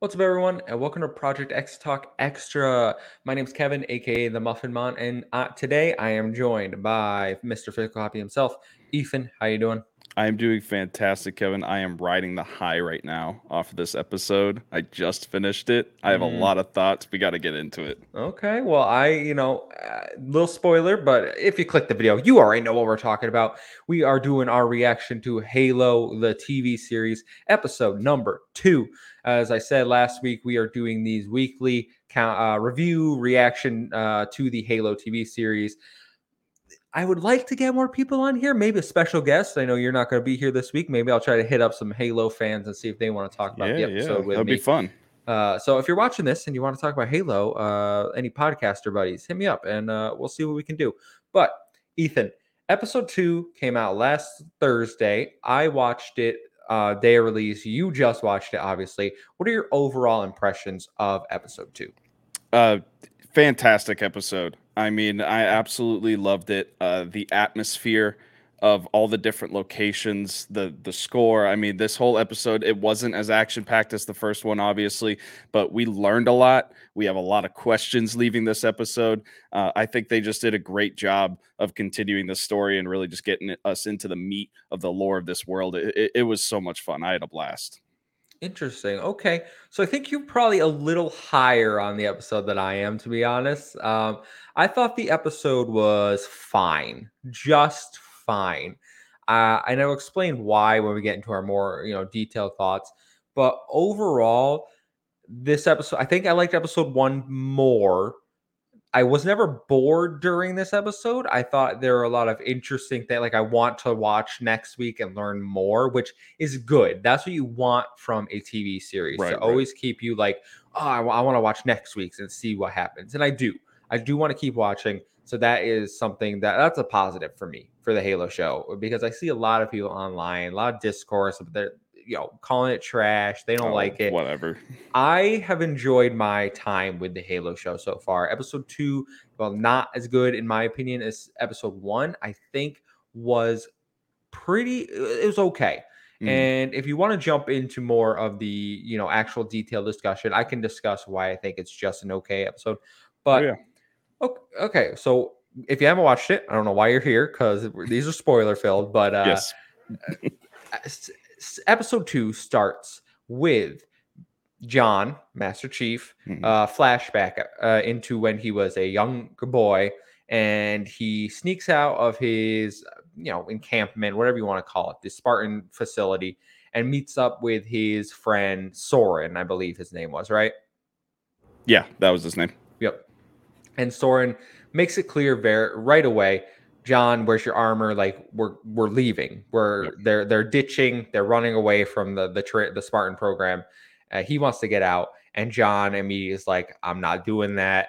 What's up, everyone, and welcome to Project X Talk Extra. My name's Kevin, aka the Muffin Mon, and uh, today I am joined by Mr. Physical Happy himself, Ethan. How you doing? I am doing fantastic, Kevin. I am riding the high right now off of this episode. I just finished it. I have mm. a lot of thoughts. We got to get into it. Okay. Well, I, you know, uh, little spoiler, but if you click the video, you already know what we're talking about. We are doing our reaction to Halo, the TV series, episode number two. As I said last week, we are doing these weekly count, uh, review reaction uh, to the Halo TV series. I would like to get more people on here, maybe a special guest. I know you're not going to be here this week. Maybe I'll try to hit up some Halo fans and see if they want to talk about yeah, the episode yeah. with That'd me. be fun. Uh, so if you're watching this and you want to talk about Halo, uh, any podcaster buddies, hit me up and uh, we'll see what we can do. But Ethan, episode two came out last Thursday. I watched it uh, day of release. You just watched it, obviously. What are your overall impressions of episode two? Uh, fantastic episode. I mean, I absolutely loved it. Uh, the atmosphere of all the different locations, the the score. I mean, this whole episode it wasn't as action packed as the first one, obviously, but we learned a lot. We have a lot of questions leaving this episode. Uh, I think they just did a great job of continuing the story and really just getting us into the meat of the lore of this world. It, it, it was so much fun. I had a blast. Interesting. Okay. So I think you're probably a little higher on the episode than I am, to be honest. Um, I thought the episode was fine, just fine. Uh, and I'll explain why when we get into our more, you know, detailed thoughts. But overall, this episode, I think I liked episode one more I was never bored during this episode. I thought there were a lot of interesting things. Like I want to watch next week and learn more, which is good. That's what you want from a TV series right, to right. always keep you like, oh, I, w- I want to watch next week's and see what happens. And I do. I do want to keep watching. So that is something that that's a positive for me for the Halo show because I see a lot of people online, a lot of discourse, but they're you know, calling it trash. They don't oh, like it. Whatever. I have enjoyed my time with the Halo show so far. Episode two, well, not as good in my opinion as episode one. I think was pretty. It was okay. Mm. And if you want to jump into more of the you know actual detailed discussion, I can discuss why I think it's just an okay episode. But oh, yeah. Okay, so if you haven't watched it, I don't know why you're here because these are spoiler filled. But uh, yes. Uh, episode two starts with John, Master Chief, mm-hmm. uh, flashback uh, into when he was a young boy, and he sneaks out of his, you know, encampment, whatever you want to call it, the Spartan facility, and meets up with his friend Soren, I believe his name was, right? Yeah, that was his name. Yep. And Soren makes it clear very right away John, where's your armor? Like we're we're leaving. We're they're they're ditching. They're running away from the the tra- the Spartan program. Uh, he wants to get out, and John immediately is like, "I'm not doing that.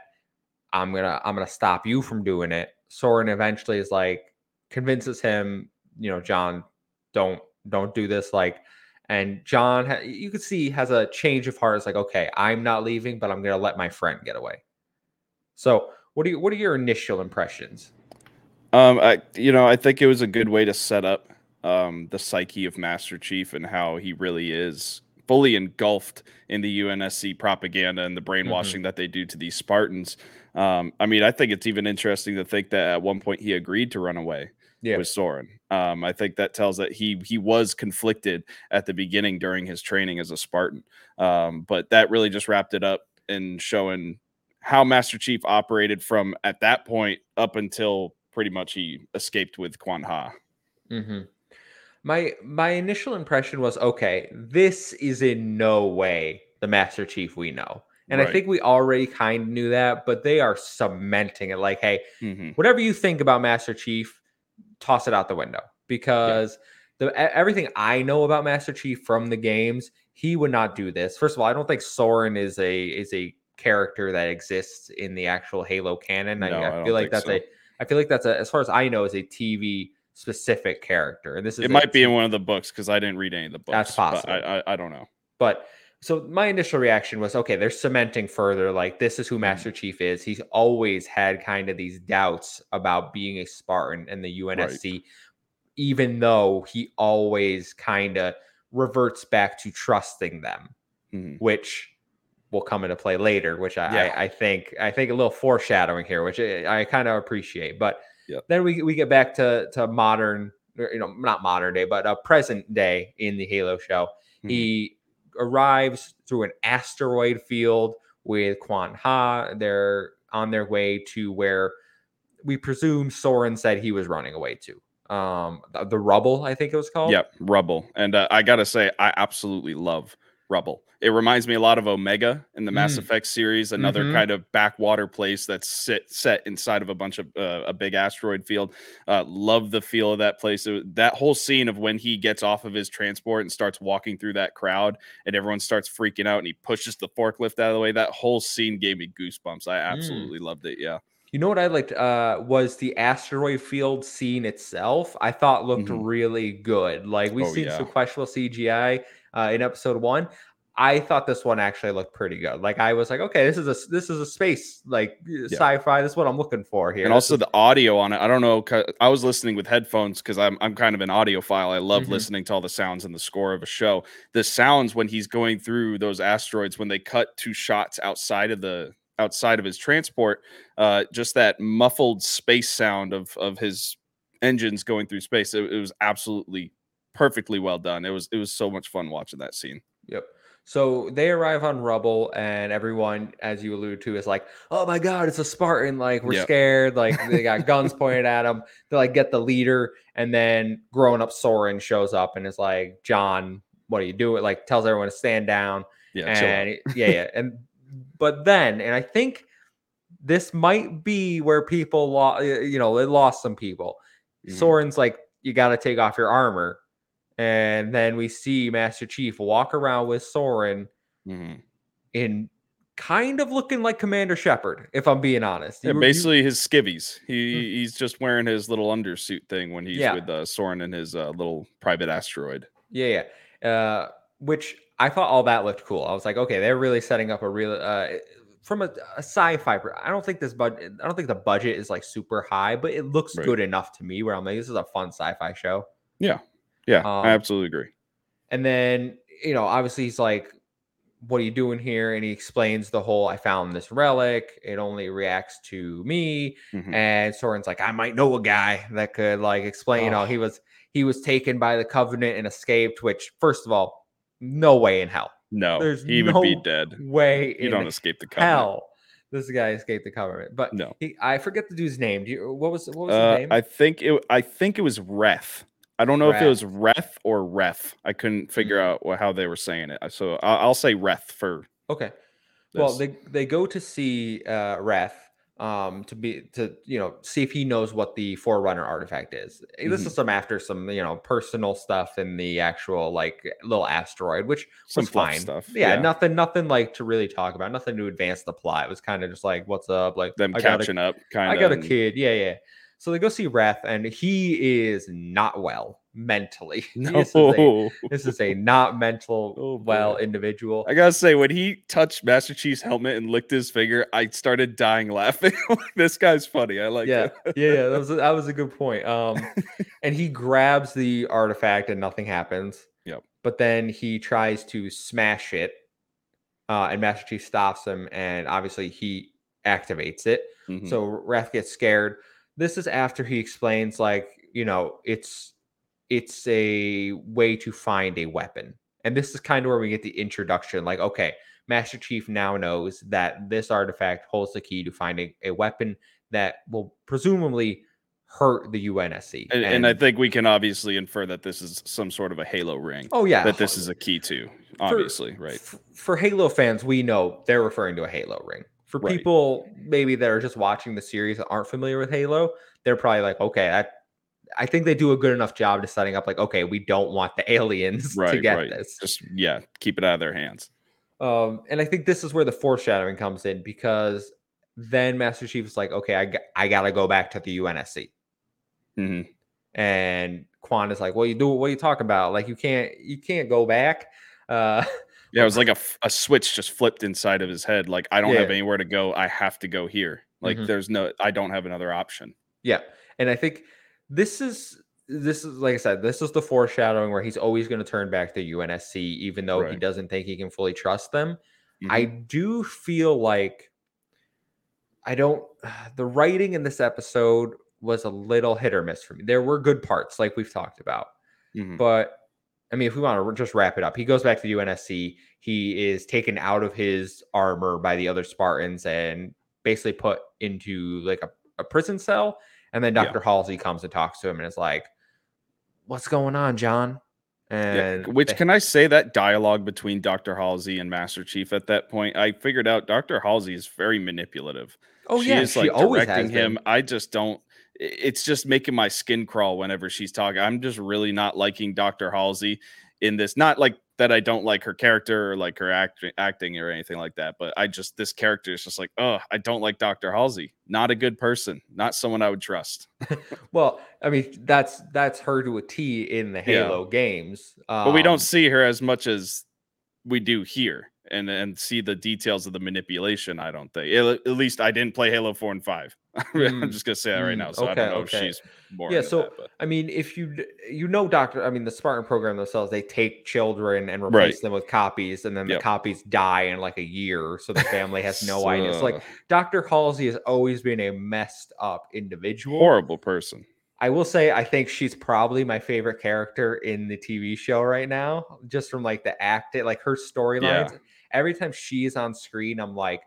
I'm gonna I'm gonna stop you from doing it." Soren eventually is like convinces him, you know, John, don't don't do this. Like, and John, you could see has a change of heart. It's like, okay, I'm not leaving, but I'm gonna let my friend get away. So, what are you, what are your initial impressions? Um, I you know I think it was a good way to set up um, the psyche of Master Chief and how he really is fully engulfed in the UNSC propaganda and the brainwashing mm-hmm. that they do to these Spartans. Um, I mean, I think it's even interesting to think that at one point he agreed to run away yeah. with Soren. Um, I think that tells that he he was conflicted at the beginning during his training as a Spartan, um, but that really just wrapped it up in showing how Master Chief operated from at that point up until pretty much he escaped with Kwan Ha. Mm-hmm. My my initial impression was okay. This is in no way the Master Chief we know, and right. I think we already kind of knew that. But they are cementing it. Like, hey, mm-hmm. whatever you think about Master Chief, toss it out the window because yeah. the everything I know about Master Chief from the games, he would not do this. First of all, I don't think Soren is a is a character that exists in the actual Halo canon. No, I, I, feel like that's so. a I feel like that's a, as far as I know, is a TV specific character. And this is it might be in one of the books because I didn't read any of the books. That's possible. I, I, I don't know. But so my initial reaction was okay. They're cementing further. Like this is who mm-hmm. Master Chief is. He's always had kind of these doubts about being a Spartan and the UNSC, right. even though he always kind of reverts back to trusting them, mm-hmm. which will come into play later, which I, Yeah. I, I think I think a little foreshadowing here, which I, I kind of appreciate. But Yep. then we we get back to to modern, you know, not modern day, but a present day in the Halo show. Mhm. He arrives through an asteroid field with Kwan Ha. They're on their way to where we presume Soren said he was running away to. Um, the, the rubble, I think it was called. Yep, Rubble. And uh, I gotta say, I absolutely love Rubble. It reminds me a lot of Omega in the Mass Mm. Effect series, another Mhm. kind of backwater place that's sit, set inside of a bunch of uh, a big asteroid field. Uh, love the feel of that place. It that whole scene of when he gets off of his transport and starts walking through that crowd, and everyone starts freaking out, and he pushes the forklift out of the way. That whole scene gave me goosebumps. I Mm. absolutely loved it. Yeah. You know what I liked uh, was the asteroid field scene itself. I thought looked Mhm. really good. Like we've Oh, seen yeah. some questionable CGI uh, in episode one. I thought this one actually looked pretty good. Like I was like, okay, this is a this is a space like sci-fi. This is what I'm looking for here. and also the audio on it. I don't know. I was listening with headphones because I'm I'm kind of an audiophile. I love Mhm. listening to all the sounds and the score of a show. The sounds when he's going through those asteroids when they cut two shots outside of the outside of his transport, uh, just that muffled space sound of of his engines going through space. It, it was absolutely perfectly well done. It was it was so much fun watching that scene. Yep. So they arrive on rubble, and everyone, as you alluded to, is like, "Oh my god, it's a Spartan!" Like we're Yep. scared. Like they got guns pointed at them. They like get the leader, and then grown up Soren shows up and is like, "John, what are you doing?" Like tells everyone to stand down. Yeah, and yeah, yeah, and but then, and I think this might be where people lost. You know, it lost some people. Mhm. Soren's like, "You got to take off your armor." And then we see Master Chief walk around with Soren Mhm. in kind of looking like Commander Shepard, if I'm being honest. Yeah, You- you- basically his skivvies. He he's just wearing his little undersuit thing when he's Yeah. with uh, Soren and his uh, little private asteroid. yeah, yeah. Uh, which I thought all that looked cool. I was like, okay, they're really setting up a real uh, from a, a sci-fi. I don't think this budget. I don't think the budget is like super high, but it looks Right. good enough to me. Where I'm like, this is a fun sci-fi show. Yeah, Um, I absolutely agree. And then, you know, obviously he's like, What are you doing here? And he explains the whole I found this relic. It only reacts to me. Mhm. And Soren's like, I might know a guy that could like explain, you know, Oh. he was he was taken by the covenant and escaped, which first of all, no way in hell. No, there's he would be no dead. Way You don't escape the covenant. hell. This guy escaped the covenant. But No. he, I forget the dude's name. Do you what was what was Uh, his name? I think it. I think it was Ref. I don't know if it was Ref. Or Ref. I couldn't figure Mm. out how they were saying it. So I'll, I'll say Ref for. Okay. Well, they they go to see uh Ref um to be to you know see if he knows what the Forerunner artifact is. Eh, This is some after some you know personal stuff in the actual like little asteroid, which Some was fine. stuff, Yeah, yeah. nothing nothing like to really talk about, nothing to advance the plot. It was kind of just like, what's up? Like them got a catching up. Kind of, I got a kid. Yeah, yeah. So they go see Ref, and he is not well mentally. This is a, this is a not mental Oh, well individual. I gotta say, when he touched Master Chief's helmet and licked his finger, I started dying laughing. this guy's funny. I like yeah, it. yeah, yeah. That was a, that was a good point. Um, and he grabs the artifact, and nothing happens. Yep. But then he tries to smash it, uh, and Master Chief stops him, and obviously he activates it. Mhm. So Wrath gets scared. This is after he explains, like, you know, it's it's a way to find a weapon. And this is kind of where we get the introduction. Like, okay, Master Chief now knows that this artifact holds the key to finding a weapon that will presumably hurt the UNSC. and, and I think we can obviously infer that this is some sort of a Halo ring. oh yeah, that this is a key to, obviously, right? f- For Halo fans, we know they're referring to a Halo ring. For Right. people maybe that are just watching the series that aren't familiar with Halo, they're probably like, okay, that I think they do a good enough job to setting up like, okay, we don't want the aliens to Right, get right. this. Just yeah, keep it out of their hands. Um, and I think this is where the foreshadowing comes in because then Master Chief is like, okay, I, g- I gotta go back to the UNSC. hmm And Kwan is like, well, you do what are you talking about? Like you can't you can't go back. Uh Yeah, it was like a, a switch just flipped inside of his head. Like I don't have anywhere to go. I have to go here. Like Mhm. there's no. I don't have another option. Yeah. And I think this is this is like I said, this is the foreshadowing where he's always going to turn back to UNSC, even though he doesn't think he can fully trust them. I do feel like I don't the writing in this episode was a little hit or miss for me. There were good parts, like we've talked about. Mhm. But I mean, if we want to just wrap it up, he goes back to the UNSC. He is taken out of his armor by the other Spartans and basically put into like a, a prison cell. And then Yeah. Dr. Halsey comes and talks to him and is like, What's going on, John? Yeah, And which they- can I say that dialogue between Dr. Halsey and Master Chief at that point? I figured out Dr. Halsey is very manipulative. oh she yeah, is she like always directing him. I just don't. It's just making my skin crawl whenever she's talking. I'm just really not liking Dr. Halsey in this. Not like that I don't like her character or like her act- acting or anything like that, but I just this character is just like, oh, I don't like Dr. Halsey. Not a good person. Not someone I would trust. Well, I mean, that's that's her to a T in the Yeah. Halo games. but we Um, don't see her as much as we do here and and see the details of the manipulation i don't think at, least i didn't play halo 4 and 5 i'm Mm, just gonna say that right mm, now so i don't know okay. if she's more Yeah, so that, I mean, if you you know, Doctor, I mean, the Spartan program themselves, they take children and Right. replace them with copies, and then Yep. the copies die in like a year, so the family has no idea. It's like, Doctor Halsey has always been a messed up individual. horrible person I will say, I think she's probably my favorite character in the TV show right now, just from like the act, like her storylines. Every time she's on screen, I'm like,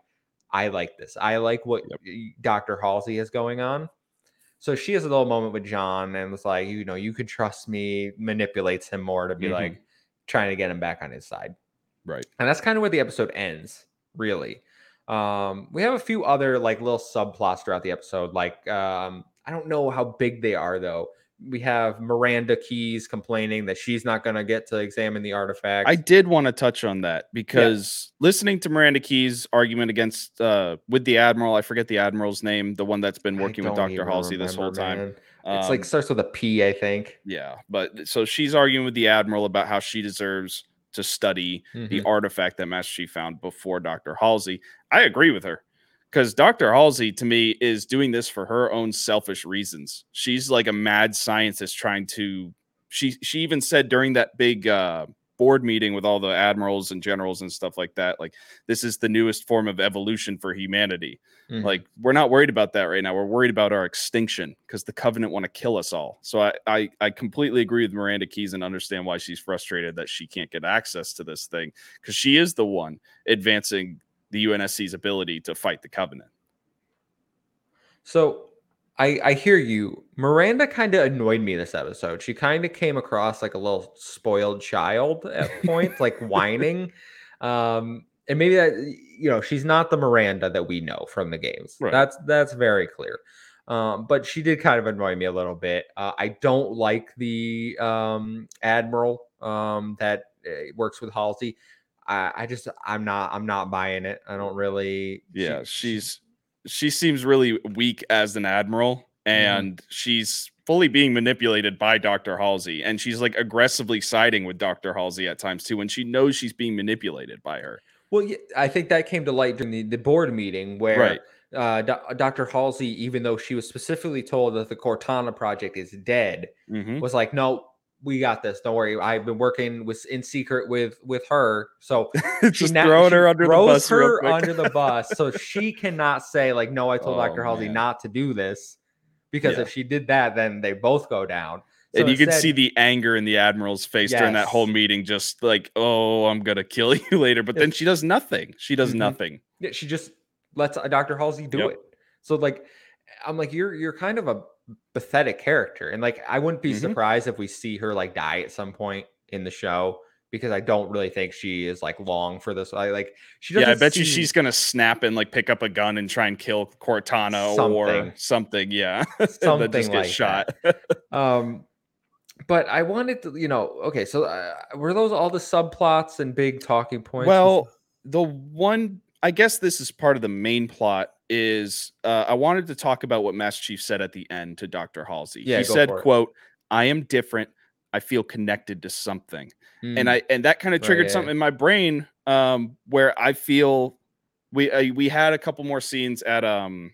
I like this. I like what Yep. Dr. Halsey is going on. So she has a little moment with John and was like, you know, you can trust me, manipulates him more to be Mhm. like trying to get him back on his side. right And that's kind of where the episode ends, really. Um, we have a few other like little subplots throughout the episode. Like, um, I don't know how big they are though. We have Miranda Keyes complaining that she's not going to get to examine the artifact. i did want to touch on that because listening to miranda Keyes' argument against uh with the admiral i forget the admiral's name the one that's been working with dr halsey this whole remember, time man. It's like Um, starts with a P, I think. yeah but so she's arguing with the admiral about how she deserves to study the Mhm. artifact that Master Chief found before Dr. Halsey. I agree with her because Dr. Halsey, to me, is doing this for her own selfish reasons. She's like a mad scientist trying to. She she even said during that big uh, board meeting with all the admirals and generals and stuff like that, like this is the newest form of evolution for humanity. Mhm. Like we're not worried about that right now. We're worried about our extinction because the Covenant want to kill us all. So I, I I completely agree with Miranda Keyes and understand why she's frustrated that she can't get access to this thing because she is the one advancing the UNSC's ability to fight the Covenant. So I I hear you. Miranda kind of annoyed me this episode. She kind of came across like a little spoiled child at points, like whining. Um, and maybe that you know she's not the Miranda that we know from the games. Right. That's that's very clear. Um, but she did kind of annoy me a little bit. Uh, I don't like the um, admiral um, that uh, works with Halsey. I, I just I'm not I'm not buying it. I don't really. Yeah, she- she's she seems really weak as an admiral, and she's fully being manipulated by Dr. Halsey, and she's like aggressively siding with Dr. Halsey at times too, when she knows she's being manipulated by her. Well, I think that came to light during the, the board meeting where Right. uh, Do- Dr. Halsey, even though she was specifically told that the Cortana project is dead, Mhm. was like, "No, we got this. Don't worry. I've been working with in secret with with her, so she Just na- throwing her under the bus her under the bus, so she cannot say like, "No, I told Oh, Dr. Halsey man. not to do this," because Yeah. if she did that, then they both go down. So and you can instead- see the anger in the admiral's face during that whole meeting, just like, "Oh, I'm gonna kill you later." But then she does nothing. She does Mhm. nothing. Yeah, she just lets uh, Dr. Halsey do Yep. it. So like I'm like you're you're kind of a pathetic character and like I wouldn't be Mhm. surprised if we see her like die at some point in the show because I don't really think she is like long for this. I like she doesn't Yeah, I bet you she's gonna snap and like pick up a gun and try and kill Cortana or Something. something. Yeah, something just like shot. that. Um but I wanted to, you know, okay, so uh, were those all the subplots and big talking points? Well, the one I guess this is part of the main plot is uh, I wanted to talk about what Master Chief said at the end to Dr. Halsey. Yeah, he said, "quote I am different. I feel connected to something." and Mm, I and that kind of Right, triggered yeah. something in my brain um where I feel we uh, we had a couple more scenes at um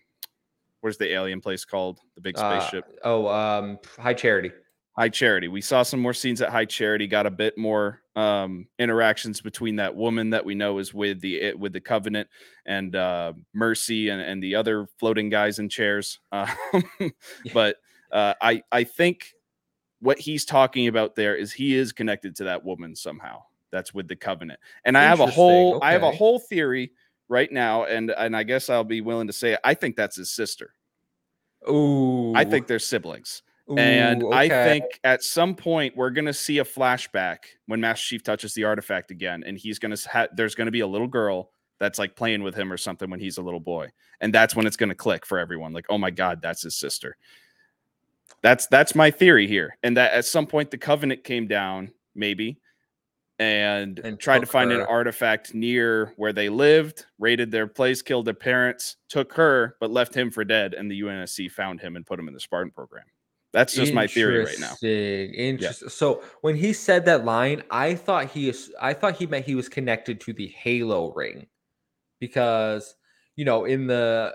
where's the alien place called the big uh, spaceship oh, um, High Charity. High Charity. We saw some more scenes at High Charity. Got a bit more um, interactions between that woman that we know is with the eh, with the Covenant and uh, Mercy and, and the other floating guys in chairs. Uh, but uh, I I think what he's talking about there is he is connected to that woman somehow. That's with the Covenant. And I have a whole okay. I have a whole theory right now, and and I guess I'll be willing to say it. I think that's his sister. Ooh. I think they're siblings. Ooh, and okay. I think at some point we're going to see a flashback when Master Chief touches the artifact again, and he's going to ha- there's going to be a little girl that's like playing with him or something when he's a little boy, and that's when it's going to click for everyone. Like, oh my god, that's his sister. That's that's my theory here, and that at some point the Covenant came down, maybe, and, and tried to find her. an artifact near where they lived, raided their place, killed their parents, took her, but left him for dead. And the UNSC found him and put him in the Spartan program. That's just my theory right now. Interesting. Yeah. So when he said that line, I thought he is I thought he meant he was connected to the Halo ring. Because, you know, in the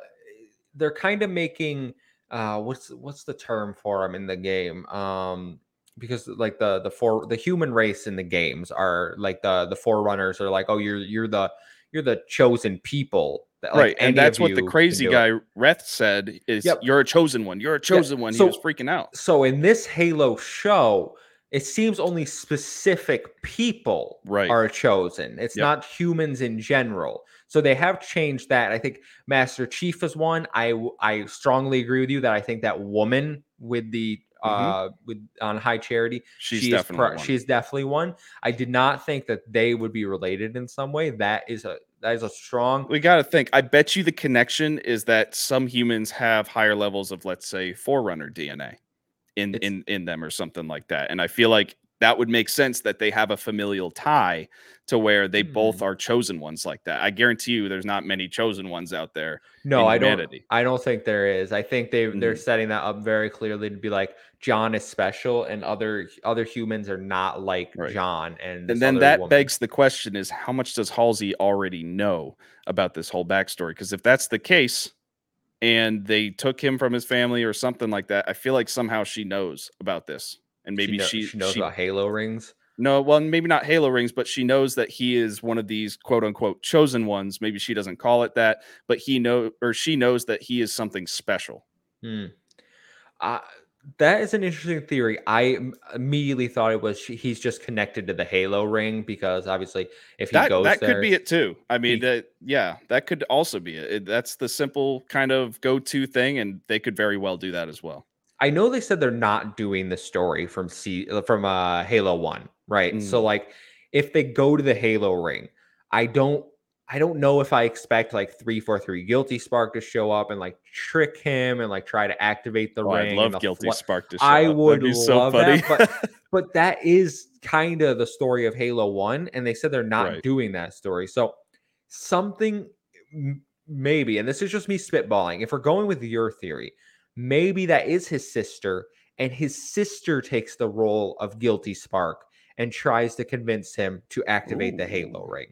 they're kind of making uh what's what's the term for him in the game? Um because like the the four the human race in the games are like the the forerunners are like oh you're you're the you're the chosen people that, like, right and that's what the crazy guy Reth said is yep. you're a chosen one you're a chosen one so, he was freaking out so in this Halo show it seems only specific people right. are chosen it's yep. not humans in general so they have changed that i think master chief is one i i strongly agree with you that i think that woman with the mm-hmm. uh with on high charity she's she definitely is she's definitely one. I did not think that they would be related in some way. That is a that is a strong we got to think. I bet you the connection is that some humans have higher levels of let's say forerunner dna in in in them or something like that. And i feel like that would make sense that they have a familial tie to where they mm. both are chosen ones like that. I guarantee you there's not many chosen ones out there. No, I humanity. don't I don't think there is. I think they mm. they're setting that up very clearly to be like John is special and other other humans are not like right. John and And then that woman. begs the question is how much does Halsey already know about this whole backstory? Because if that's the case, and they took him from his family or something like that, I feel like somehow she knows about this and maybe she, know, she, she knows she, about Halo rings. No, well, maybe not Halo rings, but she knows that he is one of these quote unquote chosen ones. Maybe she doesn't call it that, but he know or she knows that he is something special. Hmm. Uh, that is an interesting theory. I immediately thought it was he's just connected to the Halo ring because obviously if he that, goes that there, could be it too. I mean, he, that, yeah, that could also be it. That's the simple kind of go-to thing, and they could very well do that as well. I know they said they're not doing the story from C from uh Halo 1, right? Mm. So like if they go to the Halo ring, I don't I don't know if I expect like 343 Guilty Spark to show up and like trick him and like try to activate the oh, ring. I'd love Guilty fl- Spark to show I up. would so love funny. that, but but that is kind of the story of Halo 1 and they said they're not right. doing that story. So something maybe and this is just me spitballing. If we're going with your theory, maybe that is his sister and his sister takes the role of guilty spark and tries to convince him to activate Ooh. the halo ring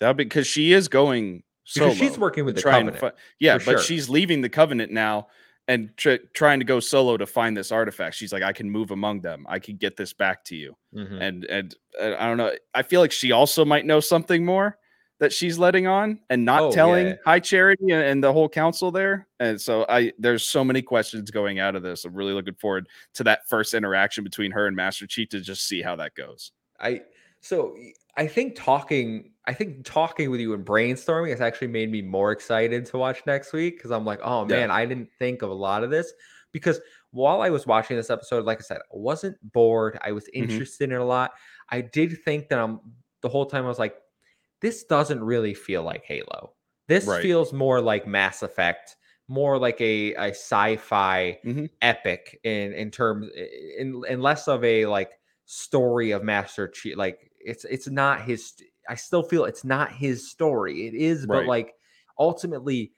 that because she is going solo because she's working with the covenant fi- yeah but sure. she's leaving the covenant now and tr- trying to go solo to find this artifact she's like i can move among them i can get this back to you mm-hmm. and and uh, i don't know i feel like she also might know something more that she's letting on and not oh, telling yeah. high charity and, and, the whole council there and so i there's so many questions going out of this i'm really looking forward to that first interaction between her and master chief to just see how that goes i so i think talking i think talking with you and brainstorming has actually made me more excited to watch next week because i'm like oh man yeah. i didn't think of a lot of this because while i was watching this episode like i said i wasn't bored i was mm-hmm. interested mm-hmm. in a lot i did think that i'm the whole time i was like this doesn't really feel like Halo. This right. feels more like Mass Effect, more like a, a sci-fi mm-hmm. epic in in terms in, in less of a like story of Master Chief. Like it's it's not his. I still feel it's not his story. It is, right. but like ultimately,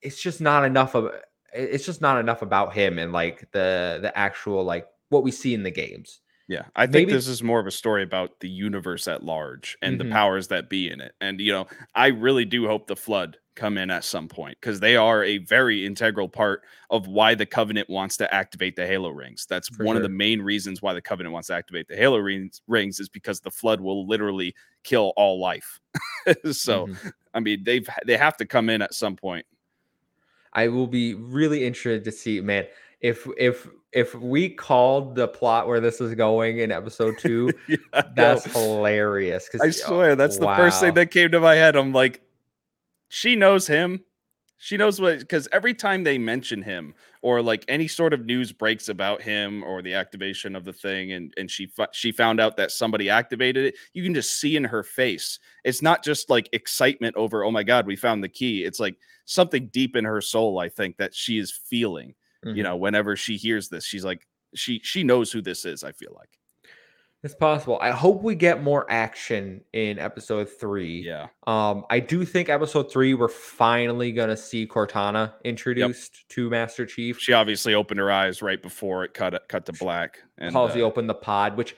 it's just not enough of. It's just not enough about him and like the the actual like what we see in the games. Yeah, I think Maybe. this is more of a story about the universe at large and mm-hmm. the powers that be in it. And you know, I really do hope the flood come in at some point because they are a very integral part of why the covenant wants to activate the halo rings that's For one of the main reasons why the covenant wants to activate the halo rings, rings is because the flood will literally kill all life so Mhm. i mean they've they have to come in at some point I will be really interested to see, man. If if if we called the plot where this is going in episode two, Yeah, that's know. hilarious. I swear that's the first thing that came to my head. I'm like, she knows him. She knows what because every time they mention him or like any sort of news breaks about him or the activation of the thing, and and she she found out that somebody activated it, you can just see in her face. It's not just like excitement over, oh my god, we found the key. It's like something deep in her soul. I think that she is feeling. You Mhm. know, whenever she hears this, she's like, she she knows who this is. I feel like, It's possible. I hope we get more action in episode three. yeah. Um, I do think episode three we're finally gonna see Cortana introduced to Master Chief. she obviously opened her eyes right before it cut cut to black and Halsey uh, opened the pod, which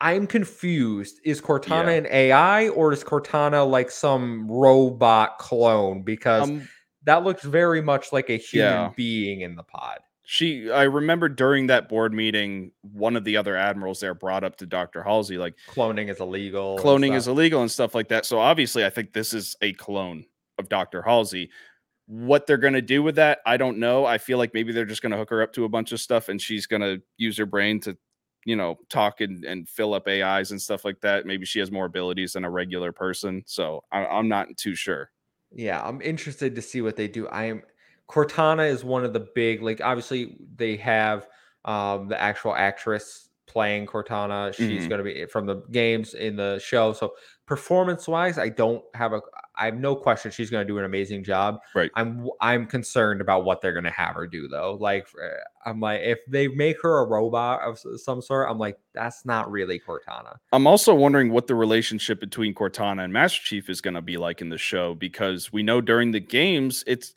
I'm confused. Is Cortana Yeah. an AI or is Cortana like some robot clone? Because um, that looks very much like a human Yeah. being in the pod. she i remember during that board meeting one of the other admirals there brought up to dr halsey like Cloning is illegal. cloning is illegal and stuff like that so obviously i think this is a clone of dr halsey what they're going to do with that i don't know i feel like maybe they're just going to hook her up to a bunch of stuff and she's going to use her brain to you know talk and, and fill up ais and stuff like that maybe she has more abilities than a regular person so I, i'm not too sure Yeah, I'm interested to see what they do. I am Cortana is one of the big like obviously they have um the actual actress playing Cortana. She's Mhm. going to be from the games in the show. So performance wise, I don't have a I have no question she's going to do an amazing job. Right. I'm I'm concerned about what they're going to have her do though. Like uh, I'm like if they make her a robot of some sort, I'm like that's not really Cortana. I'm also wondering what the relationship between Cortana and Master Chief is going to be like in the show because we know during the games it's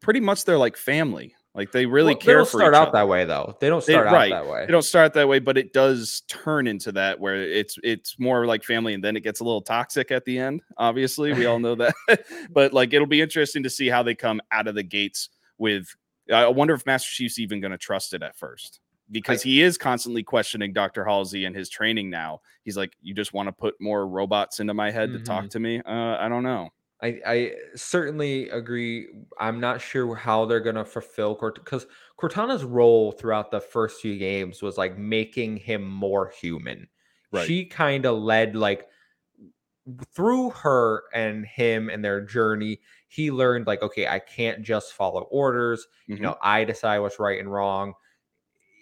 pretty much they're like family. Like they really Well, they care don't for start out other. that way though. They don't They- start out right. that way. They don't start that way, but it does turn into that where it's it's more like family, and then it gets a little toxic at the end. Obviously, we all know that. but like, it'll be interesting to see how they come out of the gates with. I wonder if Master Chief's even going to trust it at first because he is constantly questioning Dr. Halsey and his training now. He's like, "You just want to put more robots into my head to talk to me?" Uh, I don't know. I, I certainly agree. I'm not sure how they're gonna fulfill Cort because Cortana's role throughout the first few games was like making him more human. Right. She kind of led like through her and him and their journey. He learned like, okay, I can't just follow orders. Mhm. You know, I decide what's right and wrong.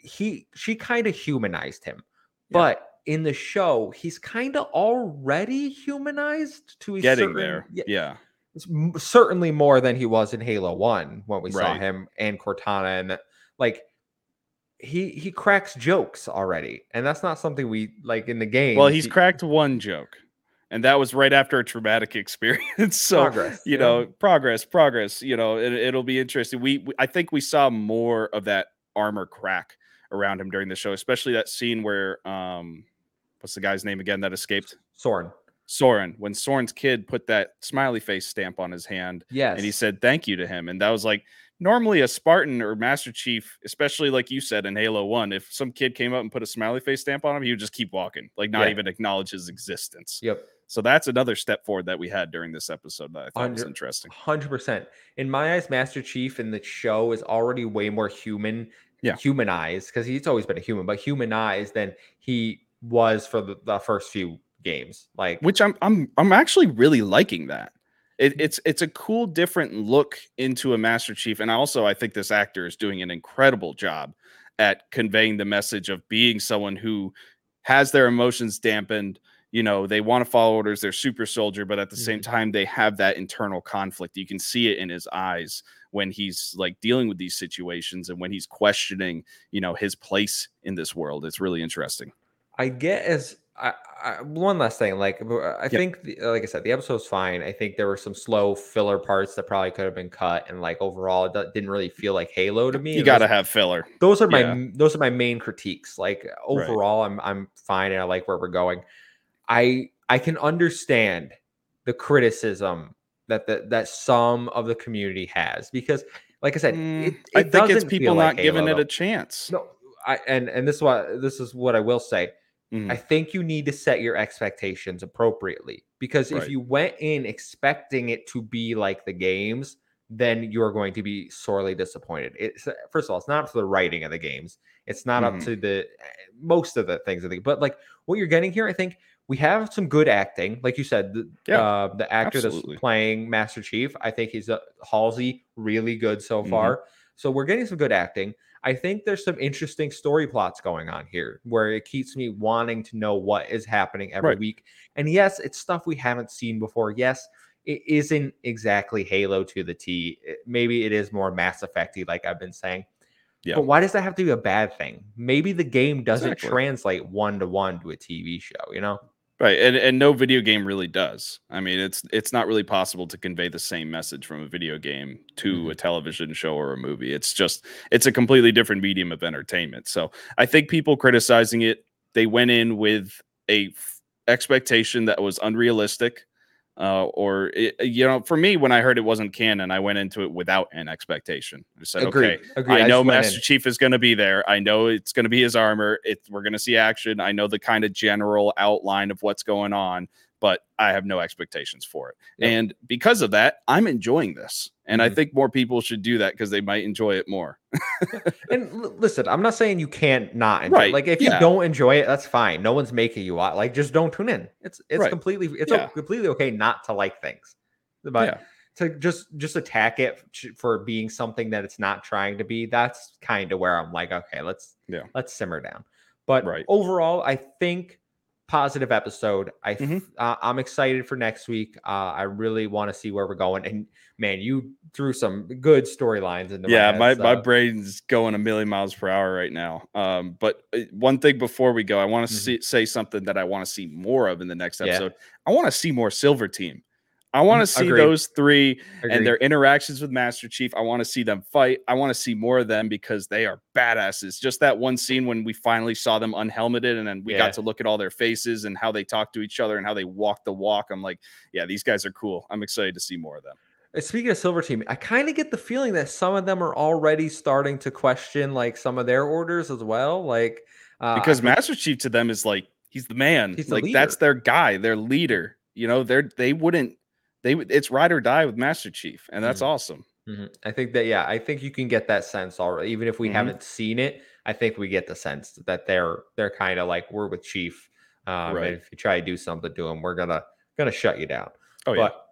He she kind of humanized him, Yeah. but in the show, he's kind of already humanized to a getting certain- there. yeah, Yeah. it's m- certainly more than he was in Halo One when we saw him and Cortana, and like he he cracks jokes already, and that's not something we like in the game. Well, he's cracked one joke, and that was right after a traumatic experience. so progress. you yeah. know progress progress you know it, it'll be interesting we, we i think we saw more of that armor crack around him during the show especially that scene where um what's the guy's name again that escaped Soren. soren when soren's kid put that smiley face stamp on his hand Yes, and he said thank you to him and that was like normally a spartan or master chief especially like you said in halo 1 if some kid came up and put a smiley face stamp on him he would just keep walking like not Yeah. even acknowledge his existence "Yep, so that's another step forward that we had during this episode that i thought was interesting hundred percent." In my eyes, Master Chief in the show is already way more human, Yeah. humanized because he's always been a human, but humanized than he was for the, the first few games. Like, which I'm I'm I'm actually really liking that. It, it's it's a cool different look into a Master Chief, and also I think this actor is doing an incredible job at conveying the message of being someone who has their emotions dampened. You know, they want to follow orders. They're super soldier, but at the same Mhm. time, they have that internal conflict. You can see it in his eyes when he's like dealing with these situations and when he's questioning, you know, his place in this world. It's really interesting. I get as I, I, one last thing. Like I think, the, like I said, the episode episode's fine. I think there were some slow filler parts that probably could have been cut, and like overall, it didn't really feel like Halo to me. You got to have filler. those are my yeah. those are my main critiques. Like overall, I'm I'm fine, and I like where we're going. I I can understand the criticism that the, that some of the community has because like I said, Mm, it, I think it's people not like giving Halo, it a chance. No, I and and this is what this is what I will say. Mhm. I think you need to set your expectations appropriately because if you went in expecting it to be like the games, then you're going to be sorely disappointed. It's first of all, it's not up to the writing of the games. It's not up Mhm. to the most of the things I think, but like what you're getting here, I think we have some good acting, like you said. The, Yeah, uh, the actor absolutely. that's playing Master Chief, I think he's a Halsey, really good so Mhm. far. So we're getting some good acting. I think there's some interesting story plots going on here where it keeps me wanting to know what is happening every Right. week. And yes, it's stuff we haven't seen before. Yes, it isn't exactly Halo to the T. It- maybe it is more Mass Effecty, like I've been saying. Yeah. But why does that have to be a bad thing? Maybe the game doesn't Exactly. translate one to one to a TV show, you know? Right, and and no video game really does. I mean, it's it's not really possible to convey the same message from a video game to Mhm. a television show or a movie. It's just it's a completely different medium of entertainment. So I think people criticizing it, they went in with a f- expectation that was unrealistic. Uh, or it, you know, for me, when I heard it wasn't canon, I went into it without an expectation. I said, Agreed. okay, Agreed. I know went Master in. Chief is going to be there. I know it's going to be his armor. It, we're going to see action. I know the kind of general outline of what's going on, but I have no expectations for it. And because of that, I'm enjoying this. And I Mhm. think more people should do that because they might enjoy it more. And l- listen, I'm not saying you can't not enjoy. it. Like if you don't enjoy it, that's fine. No one's making you. Like just don't tune in. It's it's Right. completely it's Yeah. completely okay not to like things, but Yeah. to just just attack it for being something that it's not trying to be. That's kind of where I'm like, okay, let's Yeah. let's simmer down. But Right. overall, I think positive episode. I Mhm. uh, I'm excited for next week. Uh, I really want to see where we're going. And man, you threw some good storylines into yeah, my, my, head, my so- brain's going a million miles per hour right now. Um, but uh, one thing before we go, I want to Mhm. say something that I want to see more of in the next Yeah. episode. I want to see more Silver Team. I want to see agreed. those three Agreed. and their interactions with Master Chief. I want to see them fight. I want to see more of them because they are badasses. Just that one scene when we finally saw them unhelmeted and then we Yeah. got to look at all their faces and how they talk to each other and how they walk the walk. I'm like, yeah, these guys are cool. I'm excited to see more of them. Uh, Speaking of Silver Team, I kind of get the feeling that some of them are already starting to question like some of their orders as well. Like uh, because Master Chief to them is like he's the man. He's the like that's their guy, their leader. You know, they're they wouldn't they it's ride or die with Master Chief, and that's Mhm. awesome. Mhm. I think that yeah, I think you can get that sense already. Even if we Mhm. haven't seen it, I think we get the sense that they're they're kind of like we're with Chief. Um, Right. and if you try to do something to him, we're gonna gonna shut you down. Oh yeah. but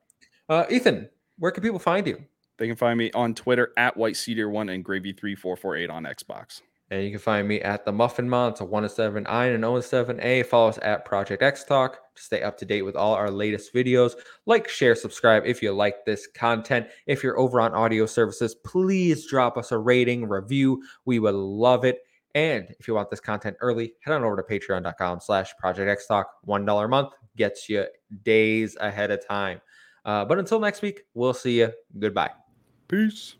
uh, Ethan, where can people find you? They can find me on Twitter at White Cedar One and Gravy three four four eight on Xbox. And you can find me at the Muffin Mon. It's a 107i and an 007a. Follow us at Project X Talk to stay up to date with all our latest videos. Like, share, subscribe if you like this content. If you're over on audio services, please drop us a rating, review. We would love it. And if you want this content early, head on over to patreon.com slash Project X Talk. $1 a month gets you days ahead of time. Uh, but until next week, we'll see you. Goodbye. Peace.